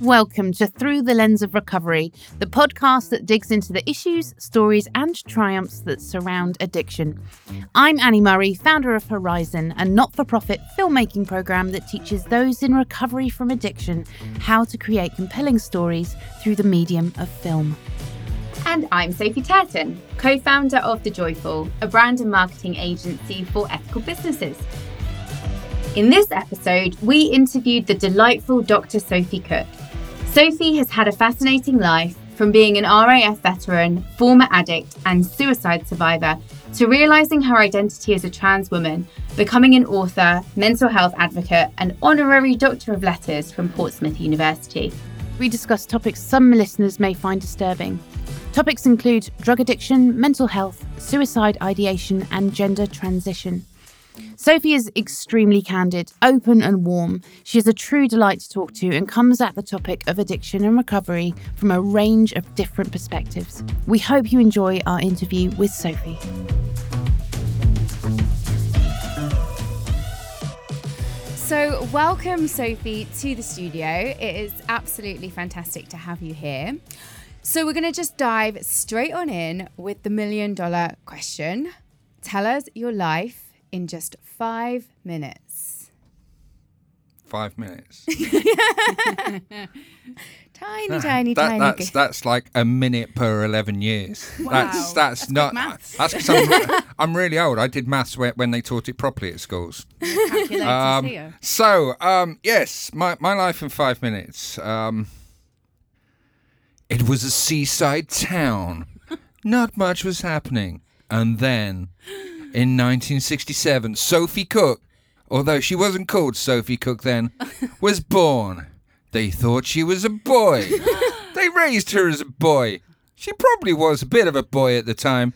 Welcome to Through the Lens of Recovery, the podcast that digs into the issues, stories, and triumphs that surround addiction. I'm Annie Murray, founder of Horizon, a not for profit filmmaking program that teaches those in recovery from addiction how to create compelling stories through the medium of film. And I'm Sophie Turton, co founder of The Joyful, a brand and marketing agency for ethical businesses. In this episode, we interviewed the delightful Dr. Sophie Cook. Sophie has had a fascinating life from being an RAF veteran, former addict, and suicide survivor to realizing her identity as a trans woman, becoming an author, mental health advocate, and honorary Doctor of Letters from Bournemouth University. We discuss topics some listeners may find disturbing. Topics include drug addiction, mental health, suicide ideation, and gender transition. Sophie is extremely candid, open, and warm. She is a true delight to talk to and comes at the topic of addiction and recovery from a range of different perspectives. We hope you enjoy our interview with Sophie. So, welcome, Sophie, to the studio. It is absolutely fantastic to have you here. So, we're going to just dive straight on in with the million dollar question. Tell us your life in just five minutes. Five minutes. tiny, tiny, that, tiny. That's that's like a minute per eleven years. Wow. That's that's, That's not. maths. That's I'm, I'm really old. I did maths when, when they taught it properly at schools. Um, here. so um, yes, my my life in five minutes. Um, it was a seaside town. Not much was happening, and then in 1967, Sophie Cook, although she wasn't called Sophie Cook then, was born. They thought she was a boy. they raised her as a boy. She probably was a bit of a boy at the time.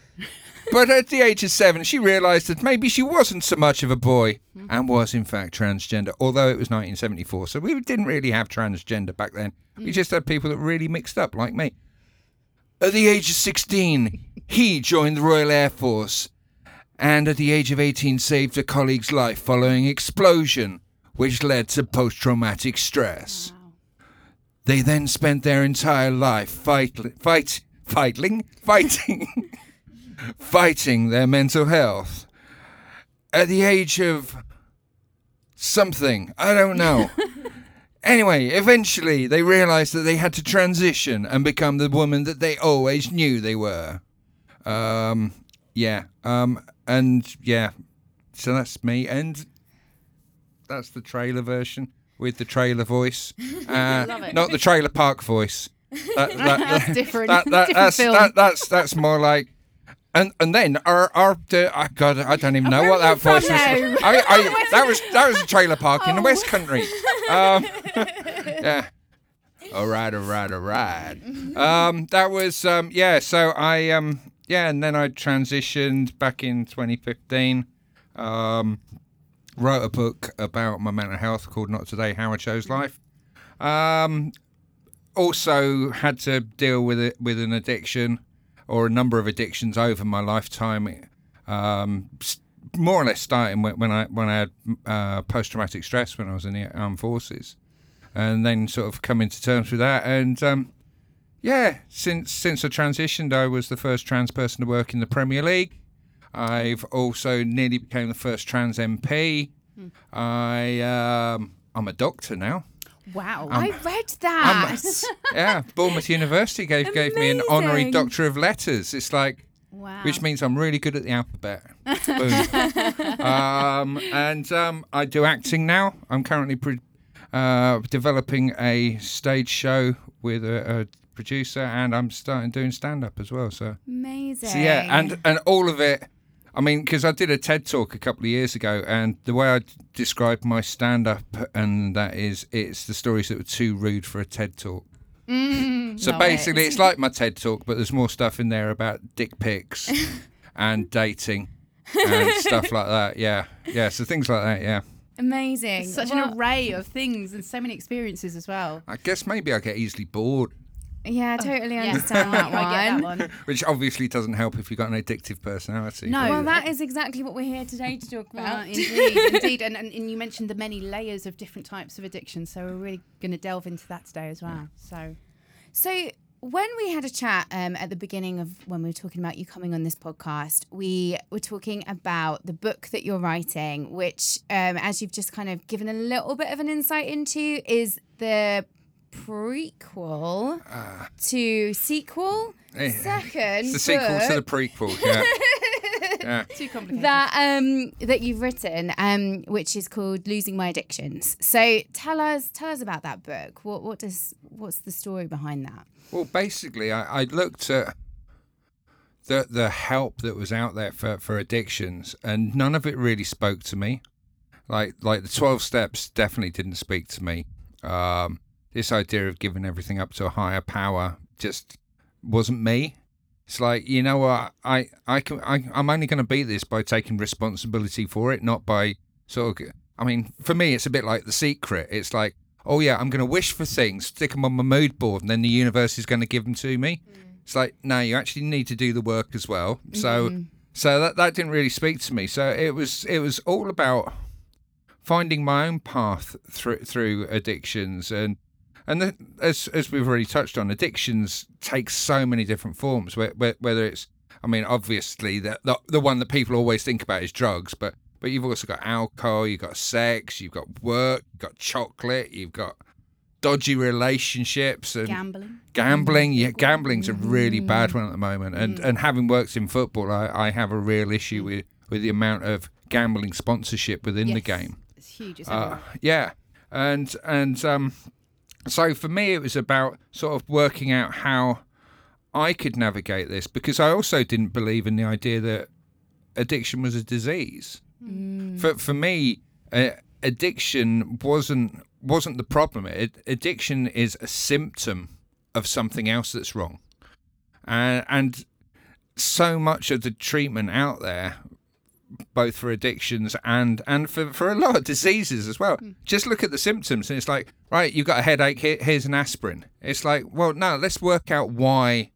But at the age of seven, she realised that maybe she wasn't so much of a boy mm-hmm. and was, in fact, transgender, although it was 1974. So we didn't really have transgender back then. We mm. just had people that really mixed up, like me. At the age of 16, he joined the Royal Air Force and at the age of 18 saved a colleague's life following explosion, which led to post traumatic stress. They then spent their entire life fight, fight, fighting, fighting, fighting their mental health. At the age of something, I don't know. anyway, eventually they realized that they had to transition and become the woman that they always knew they were. Um, yeah. Um, and yeah, so that's me, and that's the trailer version with the trailer voice, uh, not the trailer park voice. That, that, That's different. That, that, Different that's, film. that, that's that's more like. And and then our our uh, I God I don't even know where what that voice was. I, I, that was that was a trailer park in the Oh. West Country. Um, yeah. All right, all right, all right. Um, that was um, yeah. So I um, yeah, and then I transitioned back in 2015. Um, wrote a book about my mental health called "Not Today: How I Chose Life." Um, also had to deal with it with an addiction or a number of addictions over my lifetime. Um, more or less starting when, when I when I had uh, post traumatic stress when I was in the armed forces, and then sort of coming to terms with that. And um, yeah, since since I transitioned, I was the first trans person to work in the Premier League. I've also nearly became the first trans MP. I um, I'm a doctor now. Wow. I read I'm- that. yeah, Bournemouth University gave gave me an honorary Doctor of Letters. It's like, wow. which means I'm really good at the alphabet. Um, and um, I do acting now. I'm currently pro- uh, developing a stage show with a, a producer, and I'm starting doing stand up as well. So, Amazing. so yeah, and and all of it. I mean, because I did a TED talk a couple of years ago, and the way I describe my stand up, and that is, it's the stories that were too rude for a TED talk. Mm, so basically, it. it's like my TED talk, but there's more stuff in there about dick pics and dating and stuff like that. Yeah, yeah. So things like that. Yeah. Amazing. Such Well, an array of things and so many experiences as well. I guess maybe I get easily bored. Yeah, I totally Yeah. understand that one. I get that one. Which obviously doesn't help if you've got an addictive personality. No. Well, that is exactly what we're here today to talk Well, about. indeed, indeed, and, and and you mentioned the many layers of different types of addiction, so we're really going to delve into that today as well. So, So when we had a chat um, at the beginning of when we were talking about you coming on this podcast, we were talking about the book that you're writing, which, um, as you've just kind of given a little bit of an insight into, is the prequel to sequel. Eh, Second, It's the sequel to the prequel. Yeah. yeah. too complicated. that um that you've written, um, which is called "Losing My Addictions." So tell us, tell us about that book. What what does what's the story behind that? Well, basically, I, I looked at the the help that was out there for, for addictions, and none of it really spoke to me. Like like the twelve steps definitely didn't speak to me. Um, this idea of giving everything up to a higher power just wasn't me. It's like you know what I I can I, I'm only going to beat this by taking responsibility for it, not by sort of. I mean, for me, it's a bit like the secret. It's like, oh yeah, I'm going to wish for things, stick them on my mood board, and then the universe is going to give them to me. Mm. It's like, no, you actually need to do the work as well. So, mm-hmm. so that that didn't really speak to me. So it was it was all about finding my own path through through addictions and and the, as as we've already touched on, addictions take so many different forms. whe- whe- Whether it's, I mean, obviously the, the the one that people always think about is drugs, but but you've also got alcohol, you've got sex, you've got work, you've got chocolate, you've got dodgy relationships and gambling. gambling. Yeah, gambling's a really bad one at the moment. And and having worked in football, I, I have a real issue with with the amount of gambling sponsorship within the game. It's huge. Uh, yeah, and and um, so for me, it was about sort of working out how I could navigate this because I also didn't believe in the idea that addiction was a disease. For for me, uh, addiction wasn't wasn't the problem. It, addiction is a symptom of something else that's wrong, and and so much of the treatment out there both for addictions and and for, for a lot of diseases as well. Hmm. Just look at the symptoms and it's like, right, you've got a headache, here, here's an aspirin. It's like, well, no, let's work out why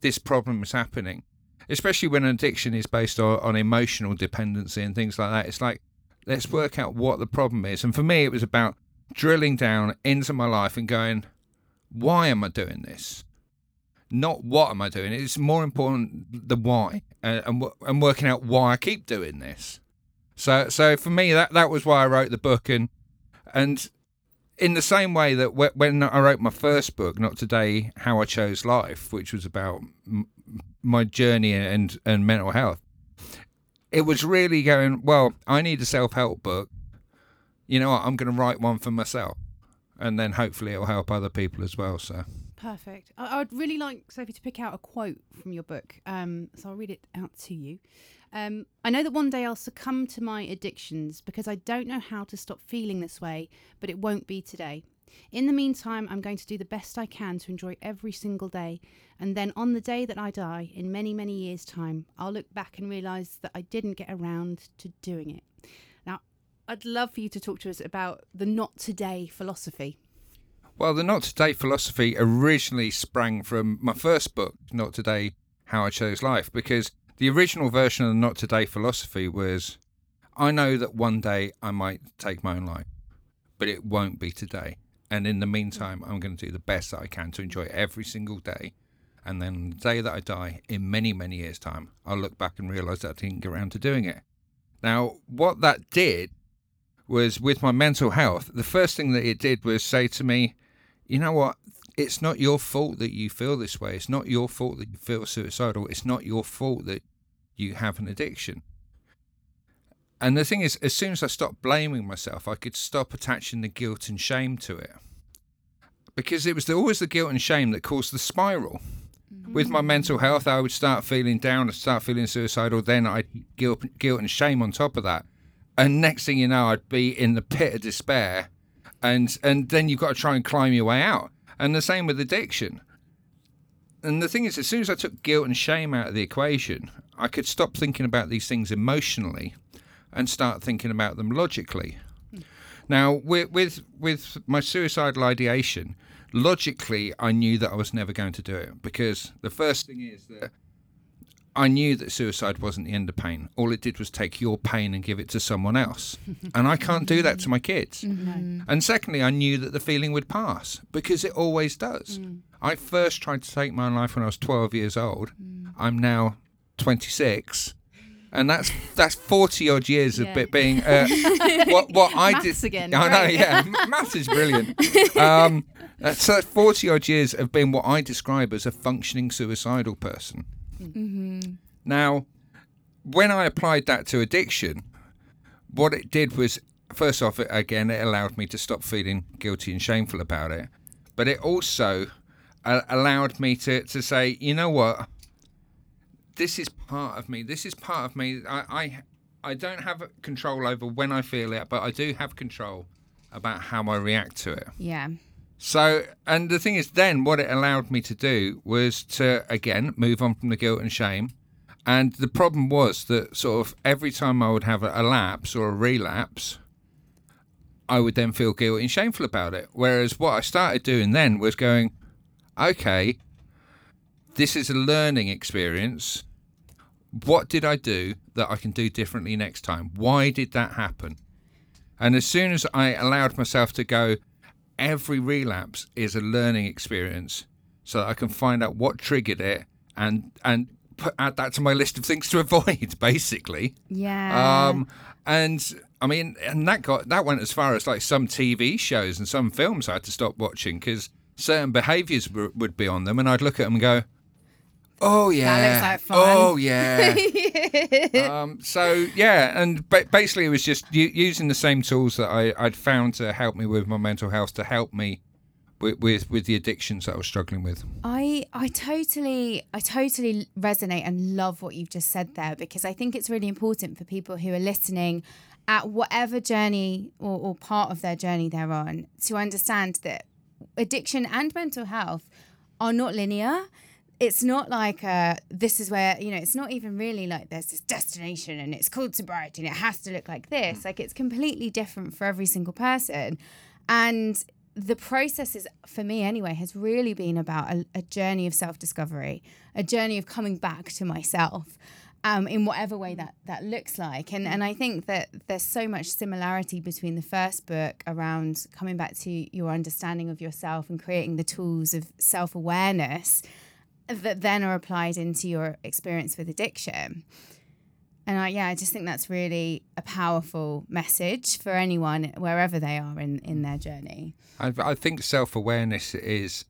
this problem is happening. Especially when an addiction is based on, on emotional dependency and things like that. It's like, let's hmm. work out what the problem is. And for me, it was about drilling down into my life and going, why am I doing this? Not what am I doing. It's more important the why uh, and and, and working out why I keep doing this. So so for me that that was why I wrote the book and and in the same way that when I wrote my first book, not today, how I chose life, which was about my journey and and mental health, it was really going well. I need a self help book. You know what? I'm going to write one for myself, and then hopefully it'll help other people as well. So. Perfect. I, I'd really like Sophie to pick out a quote from your book. Um, so I'll read it out to you. Um, I know that one day I'll succumb to my addictions because I don't know how to stop feeling this way, but it won't be today. In the meantime, I'm going to do the best I can to enjoy every single day. And then on the day that I die, in many, many years' time, I'll look back and realise that I didn't get around to doing it. Now, I'd love for you to talk to us about the not today philosophy. Well, the Not Today philosophy originally sprang from my first book, Not Today How I Chose Life, because the original version of the Not Today philosophy was I know that one day I might take my own life, but it won't be today. And in the meantime, I'm going to do the best that I can to enjoy every single day. And then the day that I die, in many, many years' time, I'll look back and realise that I didn't get around to doing it. Now, what that did was with my mental health, the first thing that it did was say to me, you know what? It's not your fault that you feel this way. It's not your fault that you feel suicidal. It's not your fault that you have an addiction. And the thing is, as soon as I stopped blaming myself, I could stop attaching the guilt and shame to it. Because it was the, always the guilt and shame that caused the spiral. Mm-hmm. With my mental health, I would start feeling down, I'd start feeling suicidal, then I'd guilt, guilt and shame on top of that. And next thing you know, I'd be in the pit of despair and and then you've got to try and climb your way out. And the same with addiction. And the thing is, as soon as I took guilt and shame out of the equation, I could stop thinking about these things emotionally and start thinking about them logically. Now, with with with my suicidal ideation, logically, I knew that I was never going to do it because the first thing is that I knew that suicide wasn't the end of pain. All it did was take your pain and give it to someone else. and I can't do that to my kids. And secondly, I knew that the feeling would pass because it always does. I first tried to take my own life when I was 12 years old. I'm now 26. And that's that's forty odd years of Yeah. bit being uh, what what I Maths did again, I know, right. yeah, maths is brilliant. Um, uh, so that's forty odd years of being what I describe as a functioning suicidal person. Now, when I applied that to addiction, what it did was, first off, again, it allowed me to stop feeling guilty and shameful about it. But it also uh, allowed me to, to say, you know what? This is part of me. This is part of me. I, I, I don't have control over when I feel it, but I do have control about how I react to it. Yeah. So, and the thing is, then what it allowed me to do was to, again, move on from the guilt and shame. And the problem was that sort of every time I would have a, lapse or a relapse, I would then feel guilty and shameful about it. Whereas what I started doing then was going, okay, this is a learning experience. What did I do that I can do differently next time? Why did that happen? And as soon as I allowed myself to go, every relapse is a learning experience so that I can find out what triggered it and and put, add that to my list of things to avoid basically Yeah. um and I mean and that got that went as far as like some TV shows and some films I had to stop watching because certain behaviors w- would be on them and I'd look at them and go oh yeah like fun." oh yeah um, so yeah, and ba- basically it was just u- using the same tools that I, I'd found to help me with my mental health to help me with, with with the addictions that I was struggling with. I I totally I totally resonate and love what you've just said there because I think it's really important for people who are listening at whatever journey or, or part of their journey they're on to understand that addiction and mental health are not linear. It's not like uh, this is where you know. It's not even really like there's this destination and it's called sobriety and it has to look like this. Like it's completely different for every single person, and the process is for me anyway has really been about a, a journey of self-discovery a journey of coming back to myself um, in whatever way that that looks like and and I think that there's so much similarity between the first book around coming back to your understanding of yourself and creating the tools of self-awareness that then are applied into your experience with addiction and I, yeah, I just think that's really a powerful message for anyone wherever they are in, in their journey. I, I think self awareness is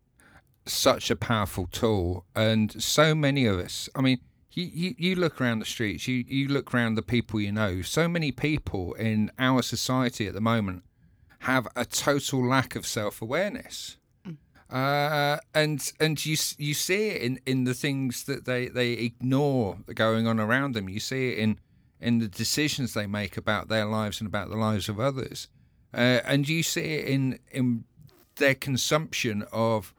such a powerful tool, and so many of us. I mean, you, you, you look around the streets, you, you look around the people you know. So many people in our society at the moment have a total lack of self awareness. Uh, and and you you see it in, in the things that they, they ignore going on around them. You see it in in the decisions they make about their lives and about the lives of others, uh, and you see it in in their consumption of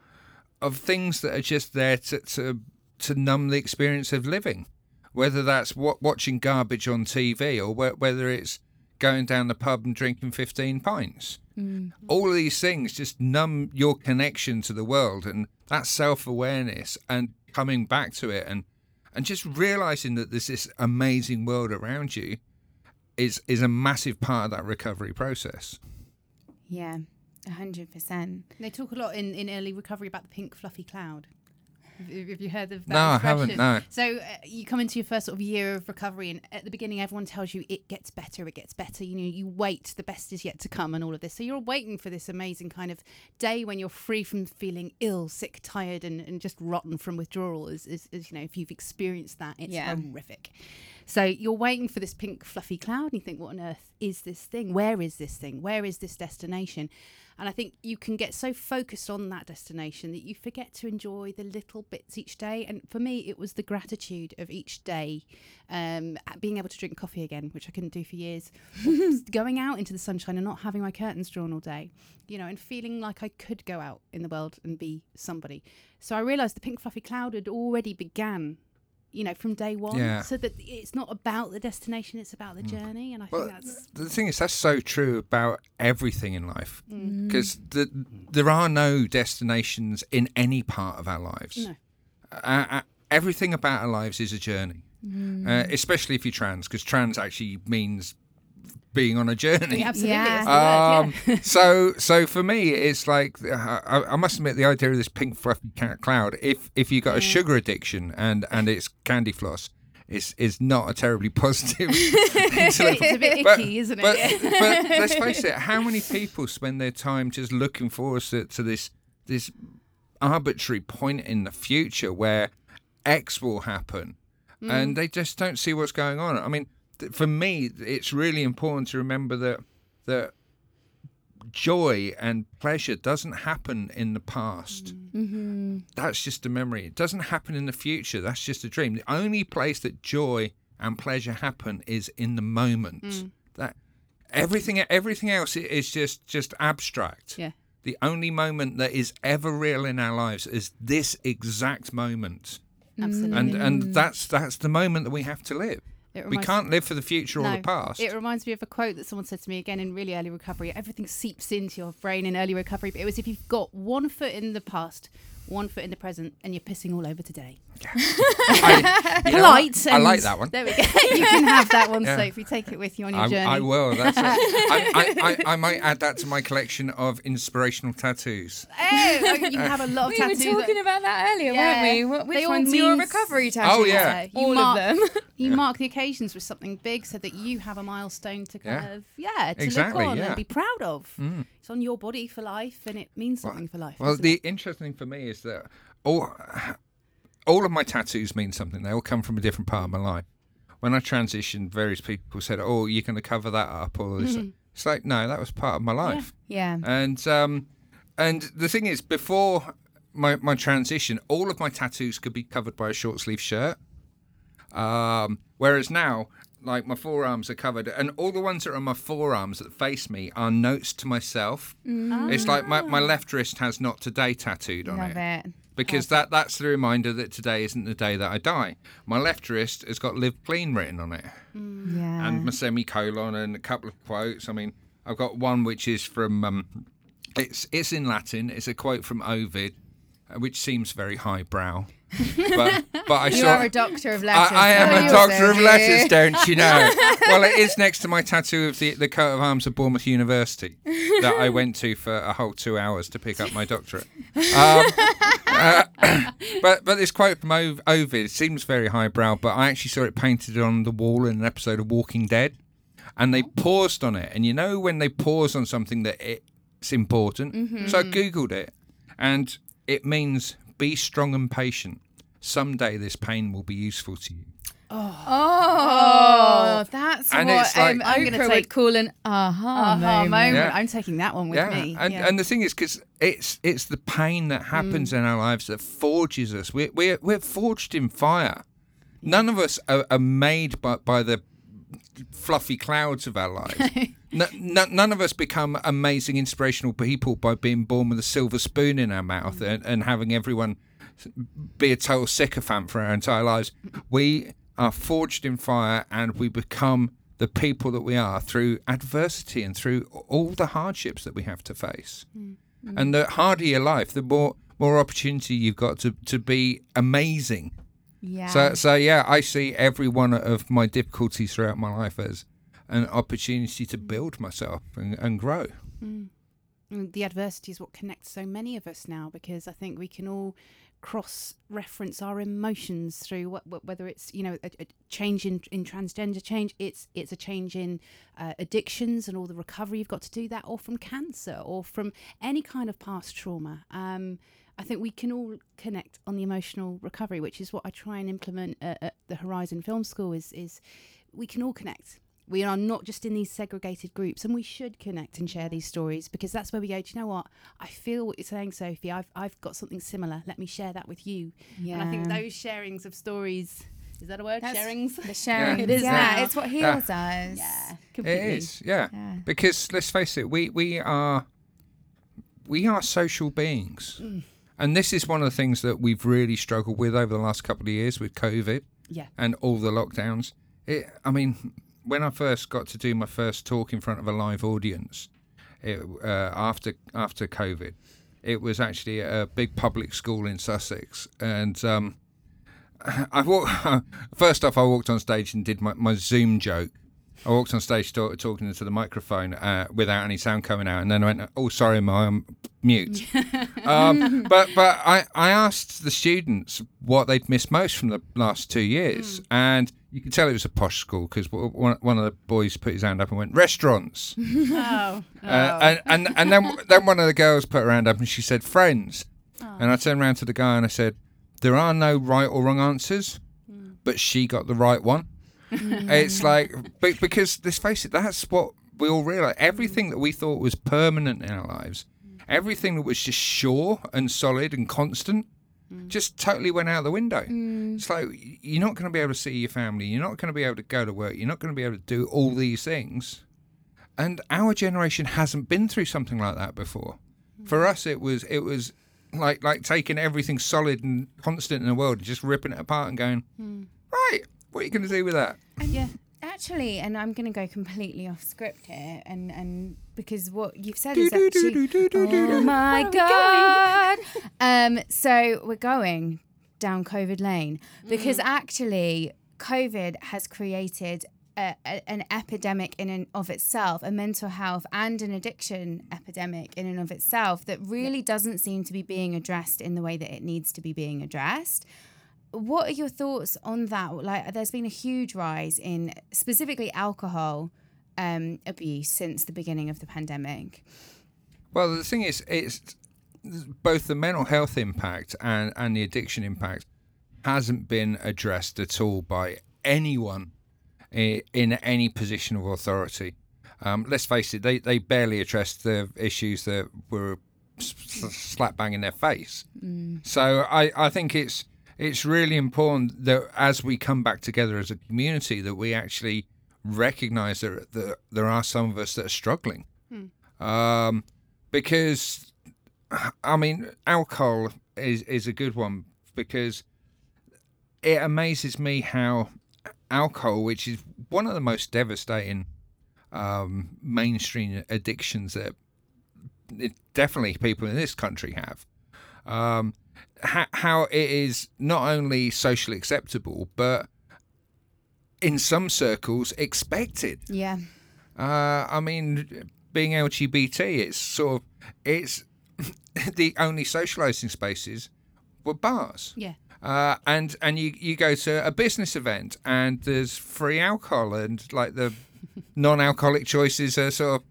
of things that are just there to to, to numb the experience of living, whether that's what, watching garbage on TV or whe- whether it's going down the pub and drinking fifteen pints Mm. all of these things just numb your connection to the world and that self-awareness and coming back to it and and just realizing that there's this amazing world around you is is a massive part of that recovery process Yeah, a hundred percent. They talk a lot in, in early recovery about the pink fluffy cloud. Have have you heard of that? No, I haven't, no. So uh, you come into your first sort of year of recovery, and at the beginning, everyone tells you it gets better, it gets better. You know, you wait, the best is yet to come, and all of this. So you're waiting for this amazing kind of day when you're free from feeling ill, sick, tired, and, and just rotten from withdrawal. Is, is, is you know, if you've experienced that, it's Yeah. horrific. So you're waiting for this pink fluffy cloud, and you think, what on earth is this thing? Where is this thing? Where is this destination? And I think you can get so focused on that destination that you forget to enjoy the little bits each day. And for me, it was the gratitude of each day, um, being able to drink coffee again, which I couldn't do for years, going out into the sunshine and not having my curtains drawn all day, you know, and feeling like I could go out in the world and be somebody. So I realised the pink fluffy cloud had already began you know, from day one. Yeah. So that it's not about the destination; it's about the journey. And I Well, think that's the thing is, that's so true about everything in life Mm. because the, there are no destinations in any part of our lives. No. Uh, uh, everything about our lives is a journey, Mm. uh, especially if you're trans, because trans actually means being on a journey. absolutely Yeah. that's word, Um, yeah. so, so for me, it's like uh, I, I must admit the idea of this pink fluffy cat cloud. If if you got a sugar addiction and and it's candy floss, is is not a terribly positive. it's a bit But- icky, isn't it? But, but let's face it, how many people spend their time just looking forward to, to this this arbitrary point in the future where X will happen, Mm. and they just don't see what's going on. I mean, th- for me, it's really important to remember that that joy and pleasure doesn't happen in the past. Mm-hmm. That's just a memory. It doesn't happen in the future. That's just a dream. The only place that joy and pleasure happen is in the moment. Mm. That everything everything else is just just abstract. Yeah. The only moment that is ever real in our lives is this exact moment. Absolutely. And and that's that's the moment that we have to live. We can't live for the future or the past. It reminds me of a quote that someone said to me again in really early recovery. Everything seeps into your brain in early recovery, but it was if you've got one foot in the past, one foot in the present, and you're pissing all over today. I, you know Polite. I like that one. There we go. you can have that one, Yeah. Sophie. Take it with you on your I, journey. I will. That's it. I, I, I, I might add that to my collection of inspirational tattoos. Oh, you can have a lot of tattoos. We were tattoos. talking about that earlier, Yeah. weren't we? What, They which all one's your mean- recovery tattoo? Oh, yeah. You all mark- of them. you mark the occasions with something big so that you have a milestone to kind Yeah. of yeah to Exactly, look on yeah. Mm. and be proud of. It's on your body for life, and it means something for life. Well, the it? interesting thing for me is that all all of my tattoos mean something. They all come from a different part of my life. When I transitioned, various people said, "Oh, you're going to cover that up," or this. It's like, no, that was part of my life. Yeah. And um, and the thing is, before my my transition, all of my tattoos could be covered by a short sleeve shirt. Um, whereas now, like my forearms are covered, and all the ones that are on my forearms that face me are notes to myself. It's like my, my left wrist has "Not Today" tattooed on Love it. Because that that's the reminder that today isn't the day that I die. My left wrist has got "Live Clean" written on it Yeah. and my semicolon and a couple of quotes. I mean, I've got one which is from um, it's it's in Latin. It's a quote from Ovid, uh, which seems very highbrow. but but I you saw. are a doctor of I, letters. I am a doctor of Sophie? letters, don't you know? well, it is next to my tattoo of the, the coat of arms of Bournemouth University that I went to for a whole two hours to pick up my doctorate. Um, uh, but but this quote from Ov- Ovid seems very highbrow, but I actually saw it painted on the wall in an episode of Walking Dead, and they paused on it. And you know when they pause on something that it's important, so I googled it, and it means be strong and patient. Someday this pain will be useful to you. Oh, that's And what it's like- um, I'm gonna take- would call an aha, Aha moment. moment. Yeah. I'm taking that one with yeah, me. and yeah. and the thing is, because it's it's the pain that happens Mm. in our lives that forges us. We're we're we're forged in fire. None of us are, are made by by the fluffy clouds of our lives. N- n- none of us become amazing, inspirational people by being born with a silver spoon in our mouth Mm. and, and having everyone be a total sycophant for our entire lives. We are forged in fire and we become the people that we are through adversity and through all the hardships that we have to face. And the harder your life, the more more opportunity you've got to, to be amazing. Yeah. So so yeah, I see every one of my difficulties throughout my life as an opportunity to build myself and, and grow. Mm, the adversity is what connects so many of us now because I think we can all cross reference our emotions through what, what, whether it's you know a, a change in, in transgender change it's it's a change in uh, addictions and all the recovery you've got to do that or from cancer or from any kind of past trauma. Um, I think we can all connect on the emotional recovery which is what I try and implement at, at the Horizon Film School is is we can all connect we are not just in these segregated groups and we should connect and share these stories because that's where we go do you know what i feel what you're saying sophie i've, I've got something similar let me share that with you yeah. and i think those sharings of stories is that a word That's- sharings the sharing. It is yeah, now. it's what heals us. yeah It completely is, yeah. Yeah. Because let's face it, we we are we are social beings, mm. and this is one of the things that we've really struggled with over the last couple of years with COVID. Yeah. and all the lockdowns. It, I mean, when I first got to do my first talk in front of a live audience, it, uh, after after COVID, it was actually a big public school in Sussex, and um, I walked. first off, I walked on stage and did my, my Zoom joke. I walked on stage talk, talking into the microphone uh, without any sound coming out, and then I went, "Oh, sorry, my I'm mute." um, but but I, I asked the students what they'd missed most from the last two years, and you could tell it was a posh school because one, one of the boys put his hand up and went, "Restaurants," Oh. uh, and and and then then one of the girls put her hand up and she said, "Friends," and I turned around to the guy and I said, "There are no right or wrong answers, but she got the right one." it's like be- because let's face it, that's what we all realize. Everything that we thought was permanent in our lives, everything that was just sure and solid and constant, Mm. just totally went out the window. Mm. It's like you're not going to be able to see your family. You're not going to be able to go to work. You're not going to be able to do all these things. And our generation hasn't been through something like that before. Mm. For us, it was it was like like taking everything solid and constant in the world, and just ripping it apart and going, right, what are you going to do with that? And yeah. Actually, and I'm going to go completely off script here, and and because what you've said is actually, oh my god. Um, so we're going down COVID lane because actually COVID has created. A, a- an epidemic in and of itself, a mental health and an addiction epidemic in and of itself that really doesn't seem to be being addressed in the way that it needs to be being addressed what are your thoughts on that? Like, there's been a huge rise in specifically alcohol um, abuse since the beginning of the pandemic. Well, the thing is, it's both the mental health impact and, and the addiction impact hasn't been addressed at all by anyone in any position of authority. Um, let's face it, they, they barely addressed the issues that were slap bang in their face. So I, I think it's it's really important that as we come back together as a community, that we actually recognise that, that there are some of us that are struggling. Um, because I mean, alcohol is is a good one because it amazes me how alcohol, which is one of the most devastating um, mainstream addictions that definitely people in this country have, um, ha- how it is not only socially acceptable but in some circles expected. Yeah. Uh, I mean, being LGBT, it's sort of it's the only socialising spaces were bars. Yeah. Uh, and and you you go to a business event and there's free alcohol and like the non-alcoholic choices are sort of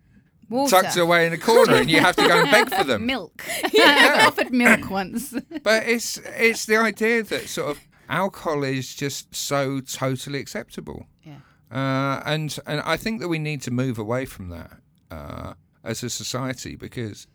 Water. tucked away in a corner and you have to go and beg for them. Milk. Yeah. I offered milk once. But it's it's the idea that sort of alcohol is just so totally acceptable. Yeah. Uh, and and I think that we need to move away from that uh, as a society because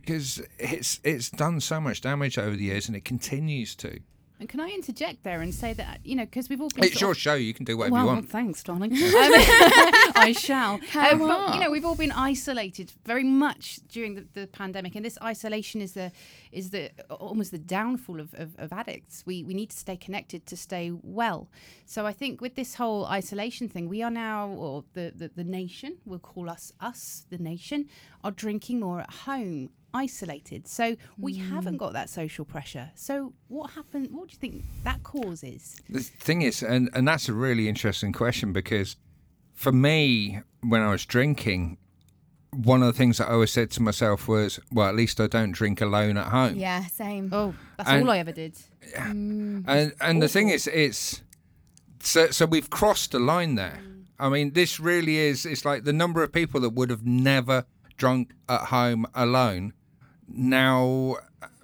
because it's it's done so much damage over the years and it continues to. And can I interject there and say that you know because we've all been It's your of- show; you can do whatever well, you well, want. thanks, darling. Um, I shall. Um, but, you know, we've all been isolated very much during the, the pandemic, and this isolation is the is the almost the downfall of, of, of addicts. We we need to stay connected to stay well. So I think with this whole isolation thing, we are now, or the the, the nation, we'll call us us, the nation, are drinking more at home. Isolated, so we haven't mm. got that social pressure. So, what happened? What do you think that causes? The thing is, and and that's a really interesting question because for me, when I was drinking, one of the things that I always said to myself was, "Well, at least I don't drink alone at home." Yeah, same. Oh, that's And- all I ever did. Mm. and and the thing is it's so so we've crossed a line there mm. i mean this really is it's like the number of people that would have never drunk at home alone now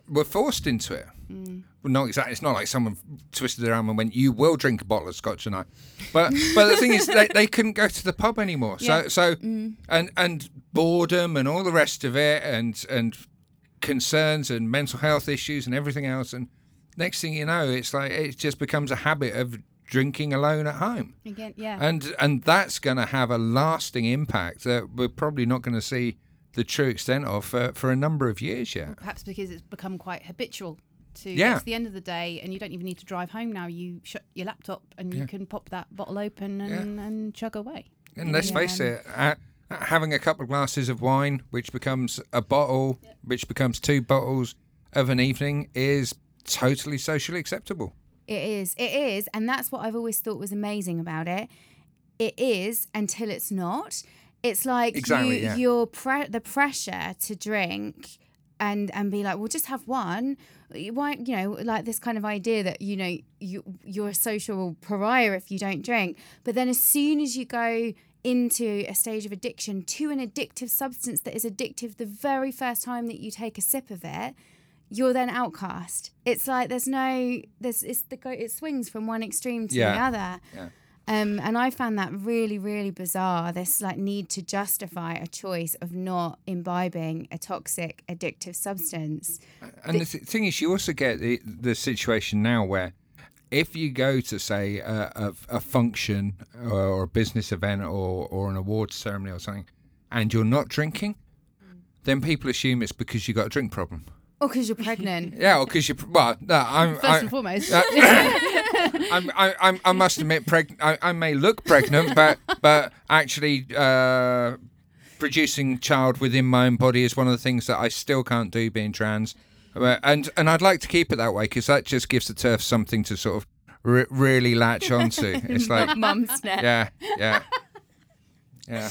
we're forced into it. Mm. Well, not exactly it's not like someone twisted their arm and went you will drink a bottle of scotch tonight. But but the thing is they, they couldn't go to the pub anymore. So so mm. and and boredom and all the rest of it and and concerns and mental health issues and everything else. And next thing you know it's like it just becomes a habit of drinking alone at home. Again, yeah. and and that's going to have a lasting impact that we're probably not going to see the true extent of for, for a number of years yet perhaps because it's become quite habitual to Yeah. get to the end of the day, and you don't even need to drive home now. You shut your laptop and Yeah. you can pop that bottle open and, and chug away. And let's face Yeah. it, uh, having a couple of glasses of wine, which becomes a bottle, which becomes two bottles of an evening, is totally socially acceptable. It is. It is. And that's what I've always thought was amazing about it. It is until it's not. It's like Exactly, you, yeah. your pre- the pressure to drink and and be like, well, just have one. Why, you know, like this kind of idea that you know you you're a social pariah if you don't drink. But then as soon as you go into a stage of addiction to an addictive substance that is addictive the very first time that you take a sip of it, you're then outcast. It's like there's no there's it's the go it swings from one extreme to the other. Yeah. Um, and I found that really, really bizarre. This like need to justify a choice of not imbibing a toxic, addictive substance. And the th- thing is, you also get the, the situation now where if you go to, say, a, a, a function or, or a business event or, or an awards ceremony or something, and you're not drinking, then people assume it's because you got a drink problem. Oh, because you're pregnant. Yeah, or because you're Well, no, I'm. First I, and foremost, Uh, I'm, I, I'm, I must admit, preg- I, I may look pregnant, but but actually, uh, producing child within my own body is one of the things that I still can't do, being trans. And and I'd like to keep it that way because that just gives the TERF something to sort of re- really latch onto. It's like, Mumsnet. yeah, yeah, yeah.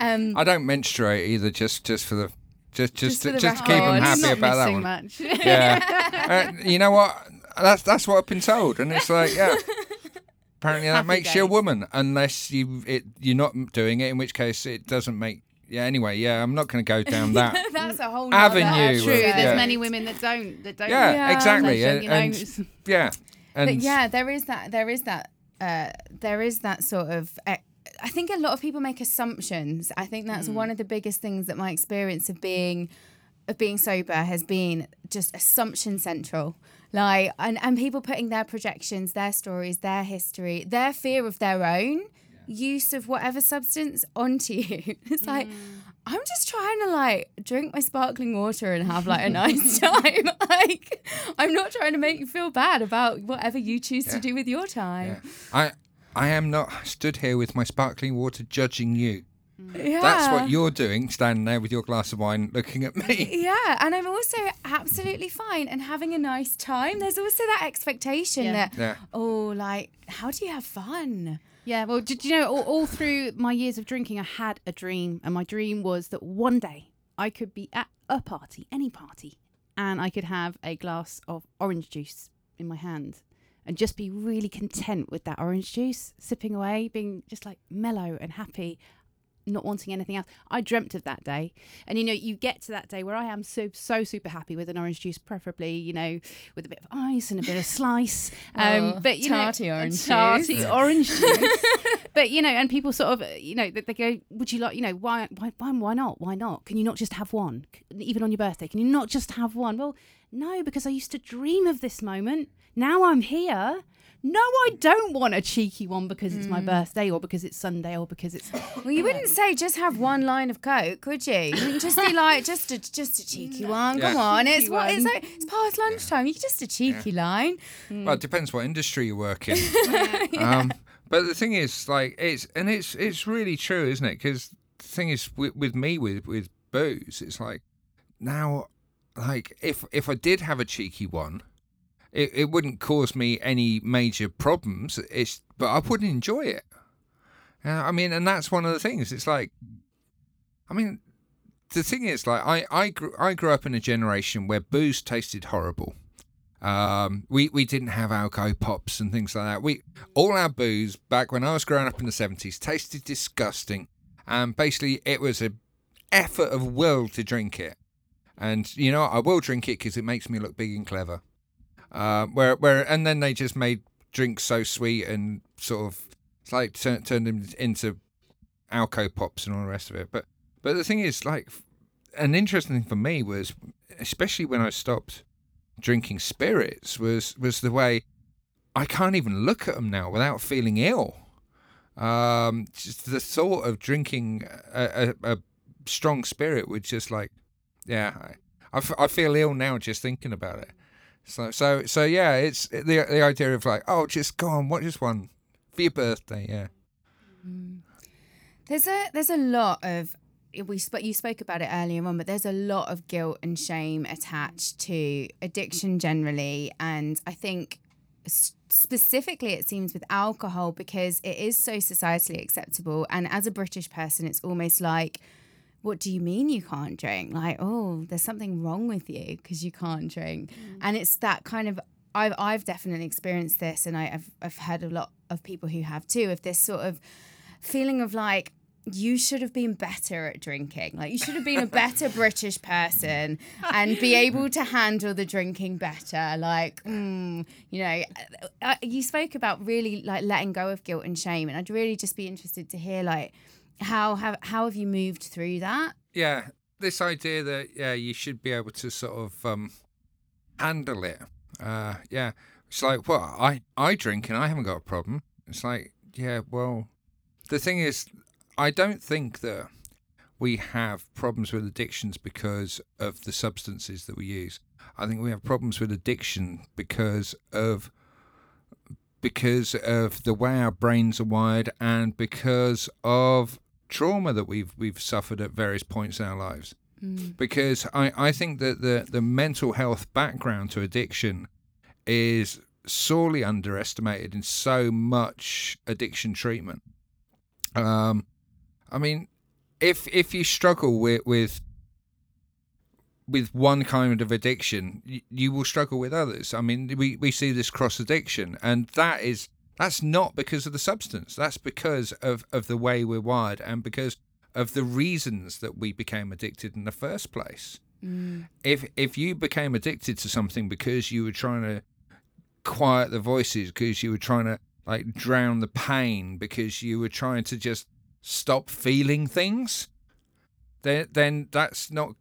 Um, I don't menstruate either, just just for the. Just, just, Just to, just keep them happy not about that one. much. Yeah. uh, you know what? That's that's what I've been told, and it's like, yeah. Apparently, that Happy makes you a woman, unless you it you're not doing it, in which case it doesn't make. Yeah. Anyway, yeah, I'm not going to go down that. that's a whole Avenue nother of- True, there's Yeah. many women that don't. That don't. Yeah, Yeah. exactly. mention, and, you know, and- yeah, and but yeah, there is that. There is that. Uh, there is that sort of. I think a lot of people make assumptions. I think that's mm. one of the biggest things that my experience of being of being sober has been just assumption central. Like and, and people putting their projections, their stories, their history, their fear of their own use of whatever substance onto you. It's like mm. I'm just trying to like drink my sparkling water and have like a nice time. like I'm not trying to make you feel bad about whatever you choose to do with your time. I I am not stood here with my sparkling water judging you. Yeah. That's what you're doing, standing there with your glass of wine, looking at me. Yeah, and I'm also absolutely fine and having a nice time. There's also that expectation Yeah. that Yeah. oh, like how do you have fun? Yeah, well, did you know all, all through my years of drinking, I had a dream, and my dream was that one day I could be at a party, any party, and I could have a glass of orange juice in my hand and just be really content with that orange juice, sipping away, being just like mellow and happy. Not wanting anything else. I dreamt of that day. And you know, you get to that day where I am so so super happy with an orange juice, preferably, you know, with a bit of ice and a bit of slice. Um Oh, but you tarty know, orange tarty juice. orange juice. but you know, and people sort of, you know, they, they go, "Would you like, you know, why, why, why, why not? Why not? Can you not just have one, even on your birthday? Can you not just have one?" Well, no, because I used to dream of this moment. Now I'm here. No, I don't want a cheeky one because it's my birthday or because it's Sunday or because it's. Well, you wouldn't say just have one line of coke, would you? You wouldn't just be like just a just a cheeky one. Come Yeah. on, it's Cheeky what it's one. like. It's past lunchtime. You just a cheeky line. Well, it depends what industry you work in. um, but the thing is, like, it's and it's it's really true, isn't it? Because the thing is, with, with me with with booze, it's like now, like if if I did have a cheeky one, it, it wouldn't cause me any major problems. It's but I wouldn't enjoy it. Uh, I mean, and that's one of the things. It's like, I mean, the thing is, like, I I grew I grew up in a generation where booze tasted horrible. Um, we we didn't have alcohol pops and things like that. We all our booze back when I was growing up in the seventies tasted disgusting, and basically it was a effort of will to drink it. And you know I will drink it because it makes me look big and clever. Uh, where where and then they just made drinks so sweet and sort of it's like turn, turned them into alco pops and all the rest of it. But but the thing is, like, an interesting thing for me was, especially when I stopped drinking spirits, was was the way I can't even look at them now without feeling ill. Um, just the thought of drinking a, a, a strong spirit would just like, yeah, I, I, f- I feel ill now just thinking about it. So so so yeah, it's the the idea of like, oh, just go on, watch this one for your birthday. Yeah. Mm. There's a there's a lot of we spoke you spoke about it earlier on, but there's a lot of guilt and shame attached to addiction generally, and I think specifically it seems with alcohol because it is so societally acceptable, and as a British person, it's almost like. What do you mean you can't drink? Like, oh, there's something wrong with you because you can't drink, and it's that kind of. I've I've definitely experienced this, and I, I've I've heard a lot of people who have too. Of this sort of feeling of like you should have been better at drinking. Like you should have been a better British person and be able to handle the drinking better. Like, mm, you know, uh, you spoke about really like letting go of guilt and shame, and I'd really just be interested to hear like how have how have you moved through that? Yeah, this idea that yeah, you should be able to sort of um, handle it. Uh, yeah, it's like, well, I I drink and I haven't got a problem. It's like, yeah, well, the thing is, I don't think that we have problems with addictions because of the substances that we use. I think we have problems with addiction because of because of the way our brains are wired and because of trauma that we've we've suffered at various points in our lives. Because I, I think that the, the mental health background to addiction is sorely underestimated in so much addiction treatment. Um, I mean, if if you struggle with with with one kind of addiction, you, you will struggle with others. I mean, we, we see this cross addiction, and that is that's not because of the substance. That's because of, of the way we're wired and because of the reasons that we became addicted in the first place. Mm. If if you became addicted to something because you were trying to quiet the voices, because you were trying to like drown the pain, because you were trying to just stop feeling things, then then that's not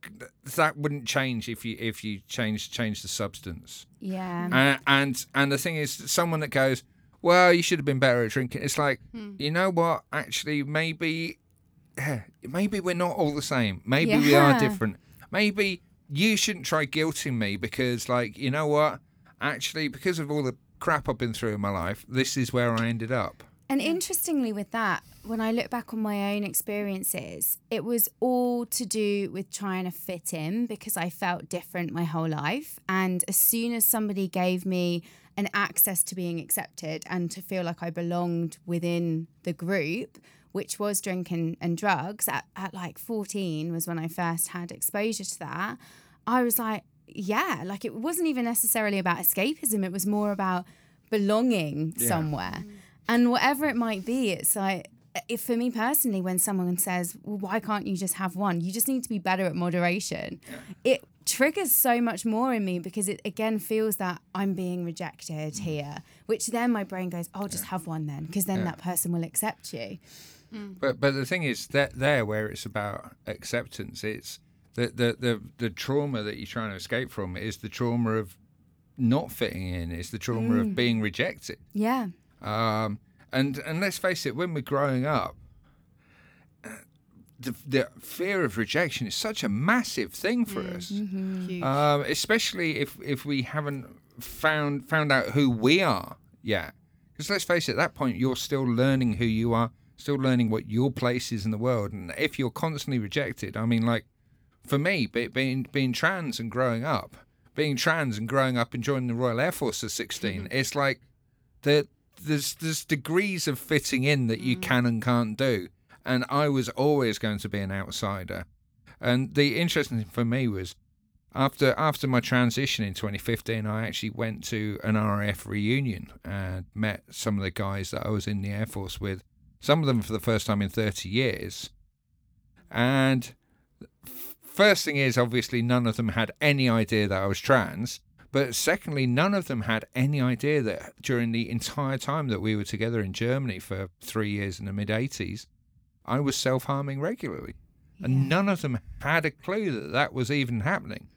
that wouldn't change if you if you change change the substance. Yeah. And and and the thing is, someone that goes, well, you should have been better at drinking. It's like, hmm. you know what? Actually, maybe, yeah, maybe we're not all the same. Maybe we are different. Maybe you shouldn't try guilting me because, like, you know what? Actually, because of all the crap I've been through in my life, this is where I ended up. And interestingly, with that, when I look back on my own experiences, it was all to do with trying to fit in because I felt different my whole life. And as soon as somebody gave me an access to being accepted and to feel like I belonged within the group, which was drinking and drugs, at, at like 14 was when I first had exposure to that, I was like, yeah, like it wasn't even necessarily about escapism, it was more about belonging somewhere. And whatever it might be, it's like, if for me personally, when someone says, well, why can't you just have one? You just need to be better at moderation. It triggers so much more in me because it again feels that I'm being rejected mm. here, which then my brain goes, oh, just have one then, because then that person will accept you. Mm. But but the thing is that there where it's about acceptance, it's the the the, the trauma that you're trying to escape from is the trauma of not fitting in, it's the trauma of mm. being rejected. Yeah. Um, and and let's face it, when we're growing up, uh, the, the fear of rejection is such a massive thing for us, Huge. um, especially if if we haven't found found out who we are yet. Because let's face it, at that point you're still learning who you are, still learning what your place is in the world, and if you're constantly rejected, I mean, like for me, being being trans and growing up, being trans and growing up and joining the Royal Air Force at 16, it's like the there's there's degrees of fitting in that you mm. can and can't do, and I was always going to be an outsider. And the interesting thing for me was after after my transition in 2015, I actually went to an RAF reunion and met some of the guys that I was in the Air Force with. Some of them for the first time in 30 years, and first thing is obviously none of them had any idea that I was trans. But secondly, none of them had any idea that during the entire time that we were together in Germany for three years in the mid 80s, I was self harming regularly. And none of them had a clue that that was even happening.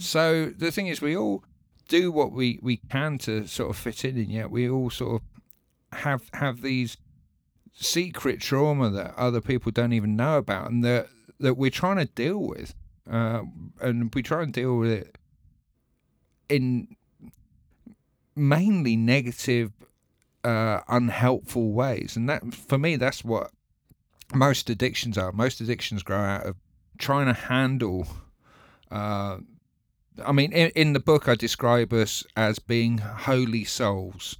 So the thing is, we all do what we, we can to sort of fit in, and yet we all sort of have have these secret trauma that other people don't even know about, and that that we're trying to deal with, uh, and we try and deal with it in mainly negative, uh, unhelpful ways, and that for me that's what most addictions are. Most addictions grow out of trying to handle. Uh, I mean, in, in the book, I describe us as being holy souls,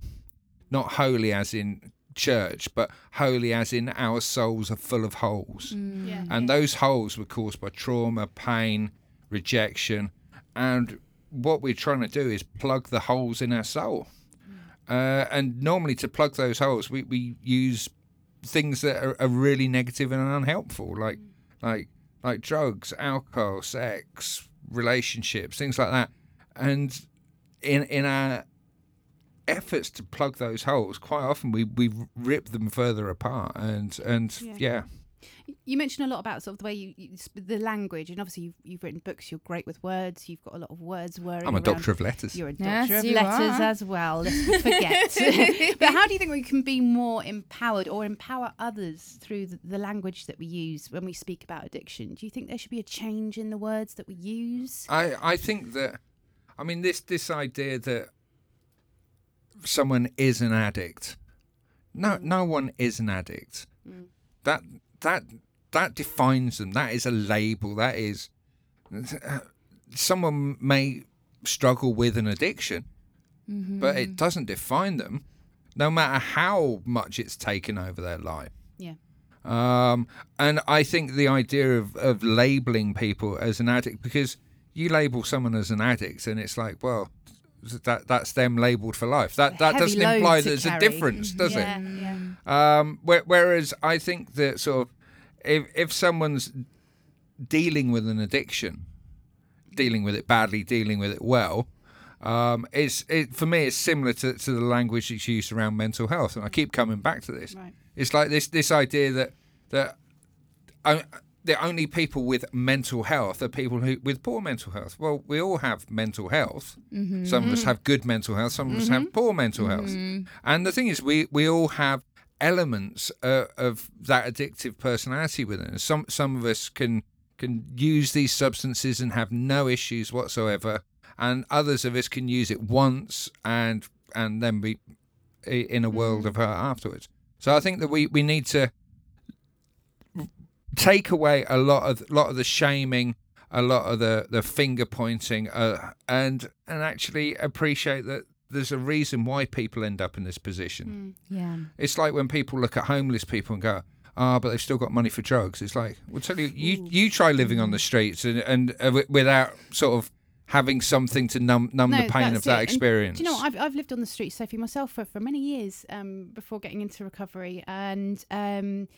not holy as in church, but holy as in our souls are full of holes. Mm. Yeah. And those holes were caused by trauma, pain, rejection. And what we're trying to do is plug the holes in our soul. Uh, and normally, to plug those holes, we, we use things that are, are really negative and unhelpful, like like like drugs, alcohol, sex, relationships, things like that. And in in our efforts to plug those holes, quite often we we rip them further apart. And and Yeah. yeah You mentioned a lot about sort of the way you, you the language, and obviously you've, you've written books. You're great with words. You've got a lot of words. Whirring I'm a around. doctor of letters. You're a Yes, doctor of letters are. as well. Let's forget. but how do you think we can be more empowered or empower others through the, the language that we use when we speak about addiction? Do you think there should be a change in the words that we use? I, I think that I mean this this idea that someone is an addict. No no one is an addict. Mm. That that that defines them. That is a label. That is someone may struggle with an addiction, but it doesn't define them. No matter how much it's taken over their life. Yeah. Um, and I think the idea of, of labeling people as an addict, because you label someone as an addict, and it's like, well, that that's them labelled for life. That that Heavy doesn't imply there's a difference, does yeah, it? Yeah. Um, whe- whereas I think that sort of if if someone's dealing with an addiction, dealing with it badly, dealing with it well, um, it's it for me it's similar to, to the language that's used around mental health, and I keep coming back to this. Right. It's like this this idea that that o- the only people with mental health are people who with poor mental health. Well, we all have mental health. Mm-hmm. Some of us mm-hmm. have good mental health. Some of us have mm-hmm. poor mental health. And the thing is, we we all have elements uh, of that addictive personality within us. Some some of us can can use these substances and have no issues whatsoever, and others of us can use it once and and then be in a world of hurt afterwards. So I think that we, we need to take away a lot of lot of the shaming, a lot of the, the finger pointing, uh, and and actually appreciate that there's a reason why people end up in this position. Yeah. It's like when people look at homeless people and go, "Ah, but they've still got money for drugs." It's like, well, tell you, you you try living on the streets and and uh, without sort of having something to numb numb the pain that's of that it. And experience. Do you know. I've, I've lived on the streets, Sophie, myself for, for many years um, before getting into recovery. And um,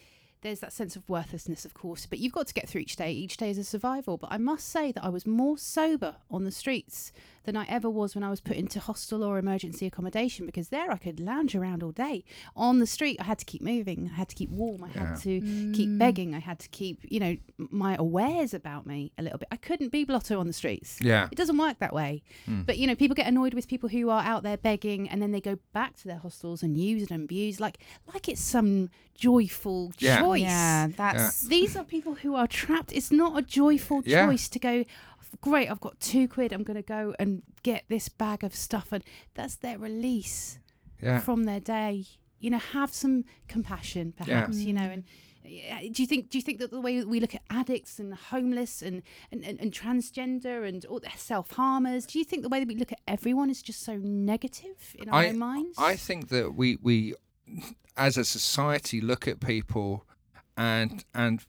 there's that sense of worthlessness, of course, but you've got to get through each day. Each day is a survival. But I must say that I was more sober on the streets than I ever was when I was put into hostel or emergency accommodation because there I could lounge around all day. On the street, I had to keep moving, I had to keep warm, I had to keep mm. begging, I had to keep, you know, my awares about me a little bit. I couldn't be blotto on the streets. Yeah. It doesn't work that way. Hmm. But you know, people get annoyed with people who are out there begging and then they go back to their hostels and use and abuse like like it's some joyful Yeah. choice. Yeah, that's These are people who are trapped. It's not a joyful Yeah. choice to go, great, I've got two quid, I'm going to go and get this bag of stuff. And that's their release Yeah. from their day. You know, have some compassion, perhaps, you know, mm. and do you think do you think that the way we look at addicts and homeless and and, and, and transgender and all the self harmers, do you think the way that we look at everyone is just so negative in our I, own minds? I think that we we as a society look at people and and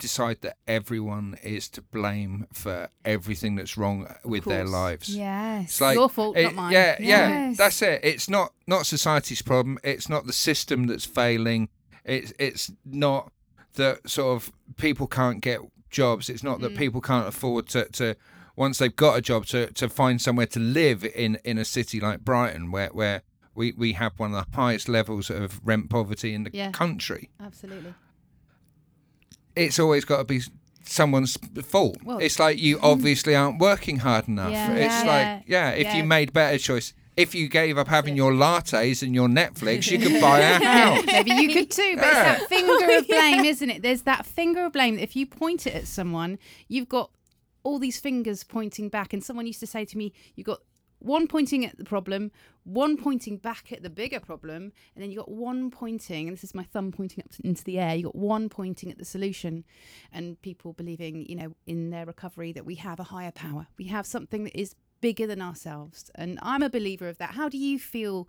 decide that everyone is to blame for everything that's wrong with their lives. yes. It's like Your fault, it- not mine. Yeah, yeah, that's it. It's not not society's problem. It's not the system that's failing. It's it's not that sort of people can't get jobs. It's not that mm. people can't afford to, to once they've got a job to, to find somewhere to live in, in a city like Brighton where where we, we have one of the highest levels of rent poverty in the Yeah. country. Absolutely. It's always got to be someone's fault. Well- it's like you hmm. obviously aren't working hard enough. Yeah. It's Yeah. like yeah, if Yeah. you made better choice. If you gave up having your lattes and your Netflix, you could buy a house. Maybe you could too, but Yeah. it's that finger of blame, isn't it? There's that finger of blame if you point it at someone, you've got all these fingers pointing back. And someone used to say to me, you've got one pointing at the problem, one pointing back at the bigger problem, and then you got one pointing, and this is my thumb pointing up into the air. You got one pointing at the solution, and people believing, you know, in their recovery that we have a higher power. We have something that is bigger than ourselves, and I'm a believer of that. How do you feel?